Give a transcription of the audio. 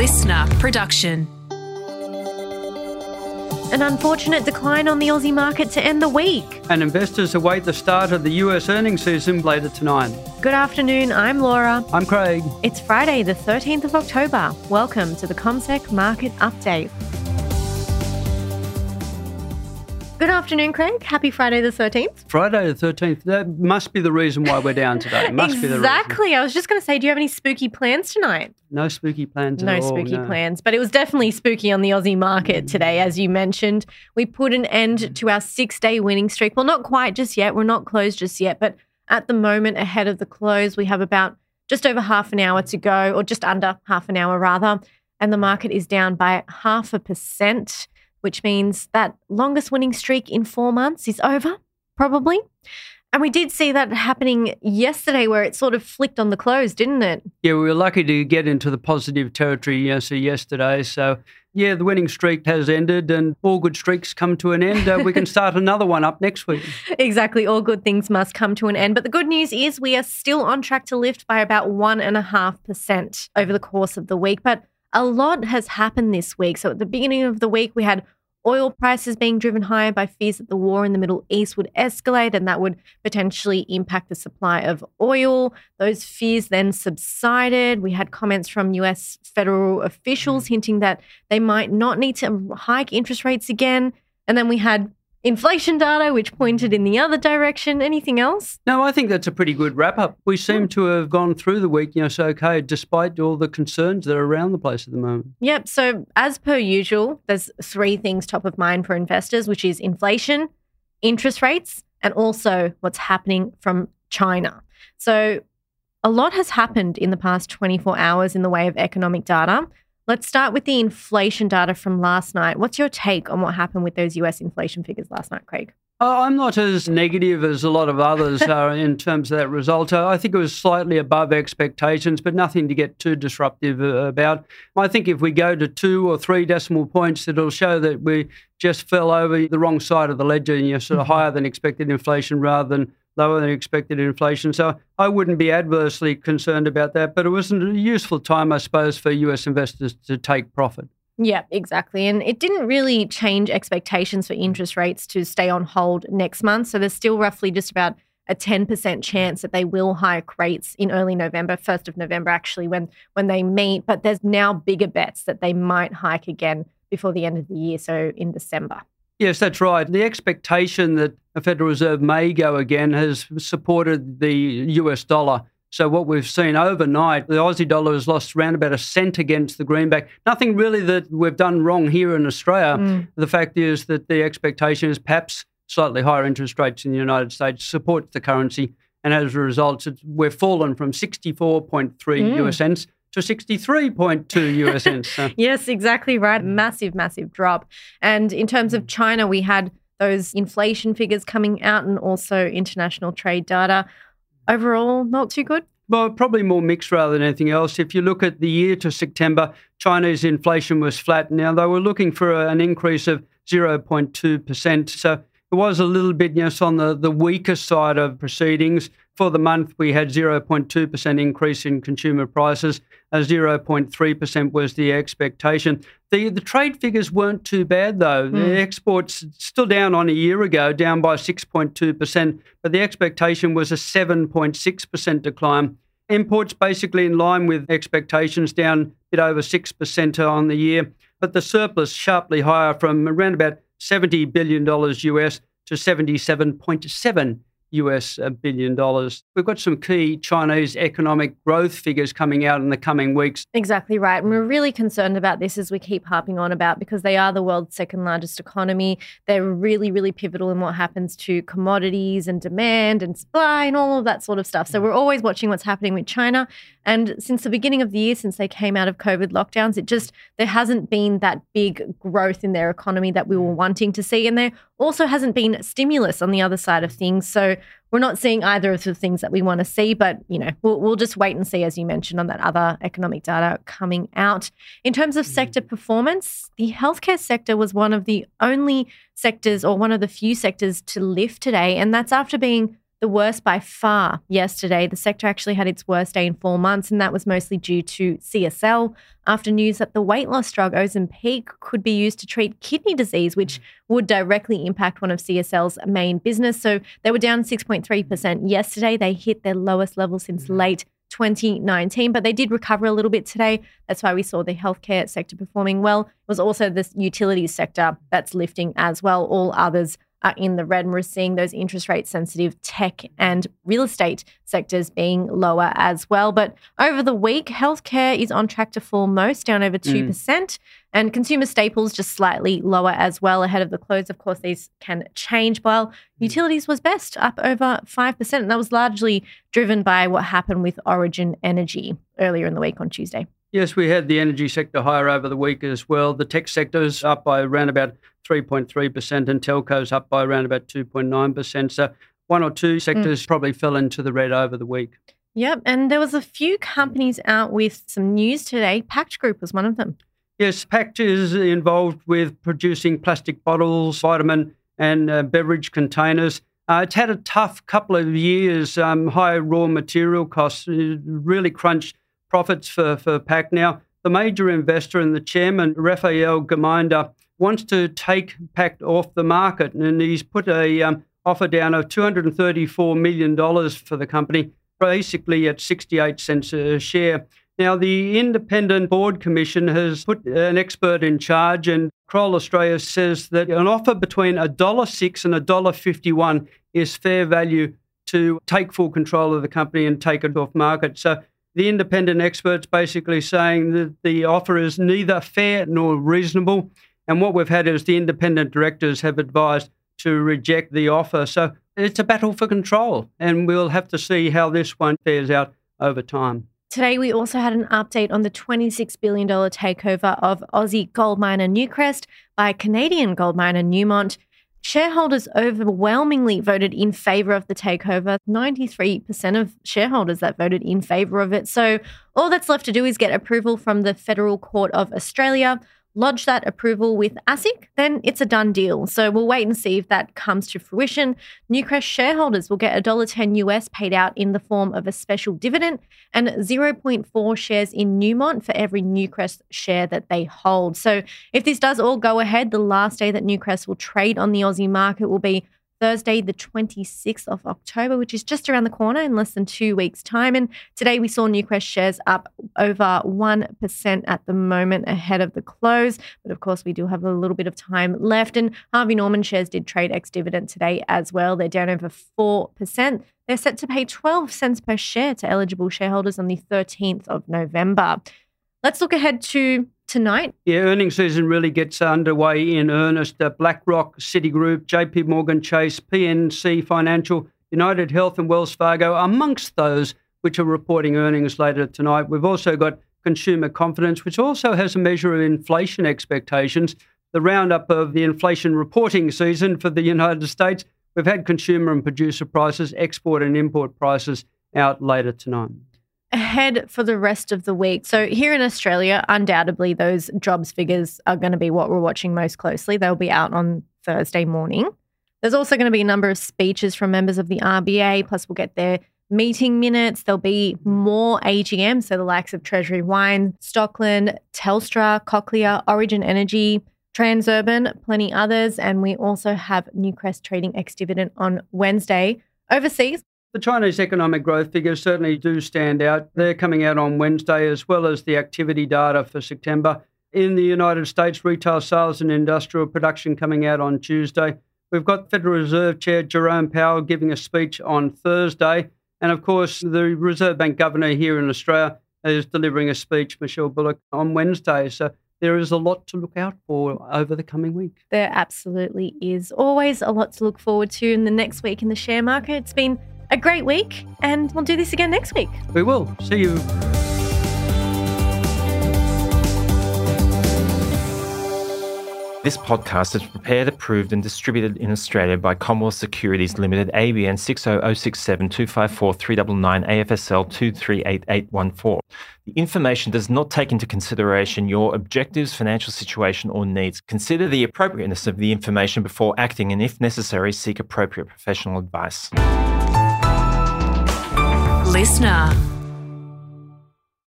listener production. An unfortunate decline on the Aussie market to end the week. And investors await the start of the US earnings season later tonight. Good afternoon, I'm Laura. I'm Craig. It's Friday, the 13th of October. Welcome to the CommSec Market Update. Good afternoon, Craig. Happy Friday the 13th. Friday the 13th. That must be the reason why we're down today. Must exactly. be the reason. Exactly. I was just going to say, do you have any spooky plans tonight? No spooky plans no at all. spooky no. plans. But it was definitely spooky on the Aussie market mm. today, as you mentioned. We put an end mm. to our six day winning streak. Well, not quite just yet. We're not closed just yet. But at the moment, ahead of the close, we have about just over half an hour to go, or just under half an hour, rather. And the market is down by half a percent which means that longest winning streak in four months is over, probably. And we did see that happening yesterday where it sort of flicked on the close, didn't it? Yeah, we were lucky to get into the positive territory yes, yesterday. So, yeah, the winning streak has ended and all good streaks come to an end. Uh, we can start another one up next week. Exactly. All good things must come to an end. But the good news is we are still on track to lift by about 1.5% over the course of the week. But a lot has happened this week. So at the beginning of the week, we had oil prices being driven higher by fears that the war in the Middle East would escalate and that would potentially impact the supply of oil. Those fears then subsided. We had comments from US federal officials mm. hinting that they might not need to hike interest rates again. And then we had inflation data, which pointed in the other direction. Anything else? No, I think that's a pretty good wrap up. We hmm. seem to have gone through the week, you know, so okay, despite all the concerns that are around the place at the moment. Yep. So, as per usual, there's three things top of mind for investors, which is inflation, interest rates, and also what's happening from China. So, a lot has happened in the past 24 hours in the way of economic data. Let's start with the inflation data from last night. What's your take on what happened with those US inflation figures last night, Craig? Uh, I'm not as negative as a lot of others are in terms of that result. Uh, I think it was slightly above expectations, but nothing to get too disruptive uh, about. I think if we go to two or three decimal points, it'll show that we just fell over the wrong side of the ledger, and you're sort of mm-hmm. higher than expected inflation rather than lower than expected inflation. So I wouldn't be adversely concerned about that. But it was a useful time, I suppose, for US investors to take profit. Yeah, exactly. And it didn't really change expectations for interest rates to stay on hold next month. So there's still roughly just about a 10% chance that they will hike rates in early November, 1st of November, actually, when, when they meet. But there's now bigger bets that they might hike again before the end of the year, so in December. Yes, that's right. The expectation that the Federal Reserve may go again has supported the US dollar. So what we've seen overnight, the Aussie dollar has lost around about a cent against the greenback. Nothing really that we've done wrong here in Australia. Mm. The fact is that the expectation is perhaps slightly higher interest rates in the United States supports the currency. And as a result, we've fallen from 64.3 mm. US cents to 63.2 US cents. Yes, exactly right. Massive, massive drop. And in terms of China, we had those inflation figures coming out and also international trade data. Overall, not too good. Well, probably more mixed rather than anything else. If you look at the year to September, China's inflation was flat. Now, they were looking for an increase of 0.2%. So it was a little bit, yes, on the, the weaker side of proceedings. For the month, we had 0.2% increase in consumer prices. 0.3% was the expectation. The, the trade figures weren't too bad, though. Mm. The exports still down on a year ago, down by 6.2%, but the expectation was a 7.6% decline. Imports basically in line with expectations, down a bit over 6% on the year, but the surplus sharply higher from around about $70 billion US to 77.7 US uh, billion dollars. We've got some key Chinese economic growth figures coming out in the coming weeks. Exactly right. And we're mm. really concerned about this as we keep harping on about because they are the world's second largest economy. They're really, really pivotal in what happens to commodities and demand and supply and all of that sort of stuff. So mm. we're always watching what's happening with China. And since the beginning of the year, since they came out of COVID lockdowns, it just, there hasn't been that big growth in their economy that we were mm. wanting to see. And there also hasn't been stimulus on the other side of things. So we're not seeing either of the things that we want to see, but you know, we'll, we'll just wait and see, as you mentioned, on that other economic data coming out. In terms of mm. sector performance, the healthcare sector was one of the only sectors or one of the few sectors to lift today, and that's after being the worst by far yesterday. The sector actually had its worst day in four months, and that was mostly due to CSL after news that the weight loss drug Ozempic could be used to treat kidney disease, which would directly impact one of CSL's main business. So they were down 6.3% yesterday. They hit their lowest level since mm-hmm. late 2019, but they did recover a little bit today. That's why we saw the healthcare sector performing well. It was also the utilities sector that's lifting as well. All others are in the red. And we're seeing those interest rate sensitive tech and real estate sectors being lower as well. But over the week, healthcare is on track to fall most, down over 2%. Mm. And consumer staples just slightly lower as well ahead of the close. Of course, these can change. While mm. utilities was best, up over 5%. And that was largely driven by what happened with Origin Energy earlier in the week on Tuesday. Yes, we had the energy sector higher over the week as well. The tech sector is up by around about 3.3%, and telco's up by around about 2.9%. So one or two sectors mm. probably fell into the red over the week. Yep, and there was a few companies out with some news today. Pact Group was one of them. Yes, Pact is involved with producing plastic bottles, vitamin and uh, beverage containers. Uh, it's had a tough couple of years. Um, high raw material costs really crunched profits for, for Pact. Now, the major investor and the chairman, Raphael Geminder, wants to take Pact off the market, and he's put a um, offer down of $234 million for the company, basically at 68 cents a share. Now, the independent board commission has put an expert in charge, and Kroll Australia says that an offer between $1.06 and $1.51 is fair value to take full control of the company and take it off market. So the independent experts basically saying that the offer is neither fair nor reasonable. And what we've had is the independent directors have advised to reject the offer. So it's a battle for control, and we'll have to see how this one fares out over time. Today, we also had an update on the $26 billion takeover of Aussie gold miner Newcrest by Canadian gold miner Newmont. Shareholders overwhelmingly voted in favor of the takeover. 93% of shareholders that voted in favor of it. So all that's left to do is get approval from the Federal Court of Australia lodge that approval with ASIC, then it's a done deal. So we'll wait and see if that comes to fruition. Newcrest shareholders will get $1.10 US paid out in the form of a special dividend and 0.4 shares in Newmont for every Newcrest share that they hold. So if this does all go ahead, the last day that Newcrest will trade on the Aussie market will be Thursday, the 26th of October, which is just around the corner in less than two weeks' time. And today we saw Newcrest shares up over 1% at the moment ahead of the close. But of course, we do have a little bit of time left. And Harvey Norman shares did trade ex dividend today as well. They're down over 4%. They're set to pay 12 cents per share to eligible shareholders on the 13th of November. Let's look ahead to tonight. Yeah, earnings season really gets underway in earnest. Uh, BlackRock, Citigroup, JP Morgan Chase, PNC Financial, United Health, and Wells Fargo, amongst those which are reporting earnings later tonight. We've also got consumer confidence, which also has a measure of inflation expectations. The roundup of the inflation reporting season for the United States. We've had consumer and producer prices, export and import prices out later tonight ahead for the rest of the week. So, here in Australia, undoubtedly, those jobs figures are going to be what we're watching most closely. They'll be out on Thursday morning. There's also going to be a number of speeches from members of the RBA, plus, we'll get their meeting minutes. There'll be more AGM, so the likes of Treasury Wine, Stockland, Telstra, Cochlear, Origin Energy, Transurban, plenty others. And we also have Newcrest trading ex dividend on Wednesday. Overseas, the Chinese economic growth figures certainly do stand out. They're coming out on Wednesday, as well as the activity data for September. In the United States, retail sales and industrial production coming out on Tuesday. We've got Federal Reserve Chair Jerome Powell giving a speech on Thursday. And of course, the Reserve Bank Governor here in Australia is delivering a speech, Michelle Bullock, on Wednesday. So there is a lot to look out for over the coming week. There absolutely is. Always a lot to look forward to in the next week in the share market. It's been a great week, and we'll do this again next week. We will. See you. This podcast is prepared, approved, and distributed in Australia by Commonwealth Securities Limited, ABN 60067 254 AFSL 238814. The information does not take into consideration your objectives, financial situation, or needs. Consider the appropriateness of the information before acting, and if necessary, seek appropriate professional advice. Listener.